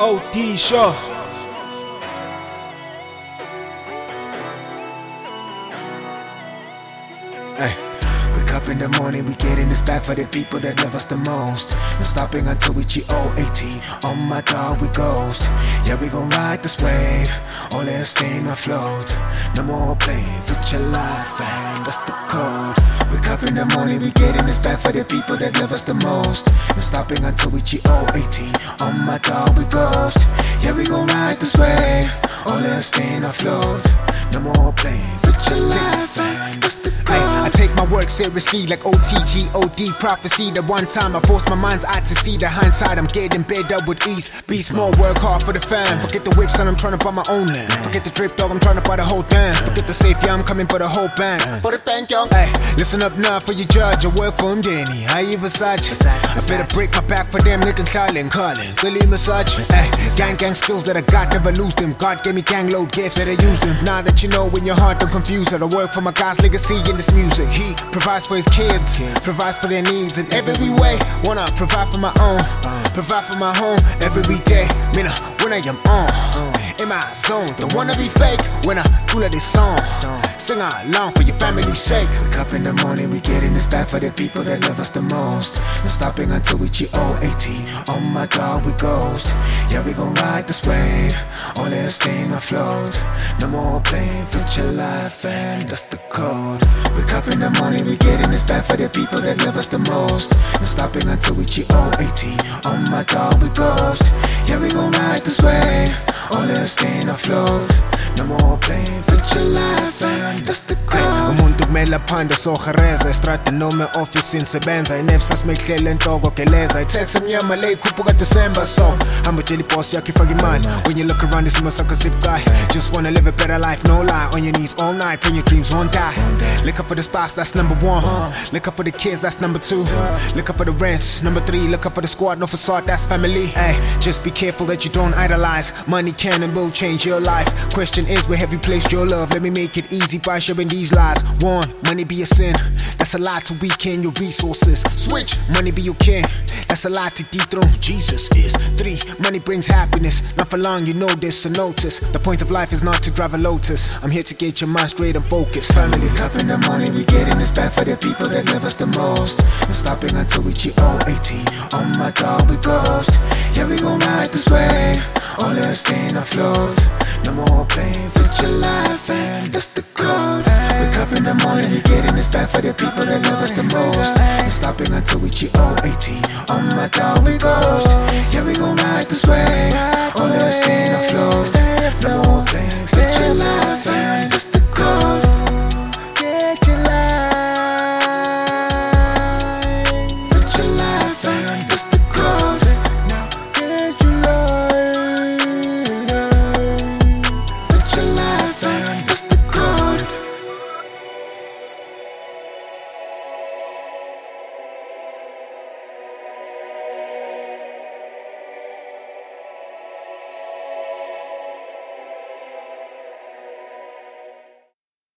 OD Shaw. Hey. Up in the morning, we get in this bag for the people that love us the most. No stopping until we G-O-A-T. On oh my dog, we ghost. Yeah, we gon' ride this wave. all Only staying afloat. No more playing your life, and that's the in the morning, we get in this bag for the people that love us the most. No stopping until we G-O-A-T. On oh my dog, we ghost. Yeah, we gon' ride this wave. Only staying afloat. No more playing seriously like OTG, OD prophecy. The one time I forced my mind's eye to see the hindsight. I'm getting bed up with ease. Be small, work hard for the fam. Forget the whip, son, I'm trying to buy my own land. Forget the drip, dog, I'm trying to buy the whole thing. Forget the safe, yeah, I'm coming for the whole bank. For the bank, young. Hey, listen up now for your judge. I work for him, Danny. I even Versace. I better break my back for them, looking silent, calling. Gully massage. Hey, gang, gang skills that I got, never lose them. God gave me gang load gifts that I use them. Now that you know when your heart don't confuse it, I work for my God's legacy in this music. He provides for his kids, provides for their needs in every way. Wanna provide for my own, provide for my home every day. Mina, when I am on, uh, in my zone, don't wanna be fake. When I do this song, sing along for your family's sake. Wake up in the morning, we get in this bag for the people that love us the most. No stopping until we G-O-A-T. Oh my god, we ghost. Yeah, we gon' ride this wave. Only staying afloat. No more playing future life, and that's the code. Wake up in the morning, we get in this bag for the people that love us the most. No stopping until we G-O-A-T. Oh my god, we ghost. Afloat. No more playing your life, and that's the code. Kumele aphande sohereza estrade noma e-office insebenza inefsas mehlele enhloko geleza itax emnyama le ikhuphuka december. So hamba utshela iboss yakho ifake imali when you look around isimo sakho sibucayi just wanna live a better life no lie. On your knees all night praying your dreams won't die. Look up for the spouse that's number one. Look up for the kids that's number two. Look up for the rents number three. Look up for the squad no facade that's family. Hey just be careful that you don't idolize. Money can and will change your life. Question is where have you placed your love? Let me make it easy by sharing these lies. One money be a sin that's a lot to weaken your resources switch money be your king that's a lot to dethrone jesus is three money brings happiness not for long you know this so notice the point of life is not to drive a lotus i'm here to get your mind straight and focused family up in the morning, we get in this bag for the people that love us the most. No stopping until we G-O-A-T. Oh my god, we ghost. Yeah, we gon' ride this wave. Only staying afloat. Bag for the people that love us the most. No stopping until we G-O-A-T. On oh my dog, we ghost. Yeah, we gon' ride this wave. Only more playing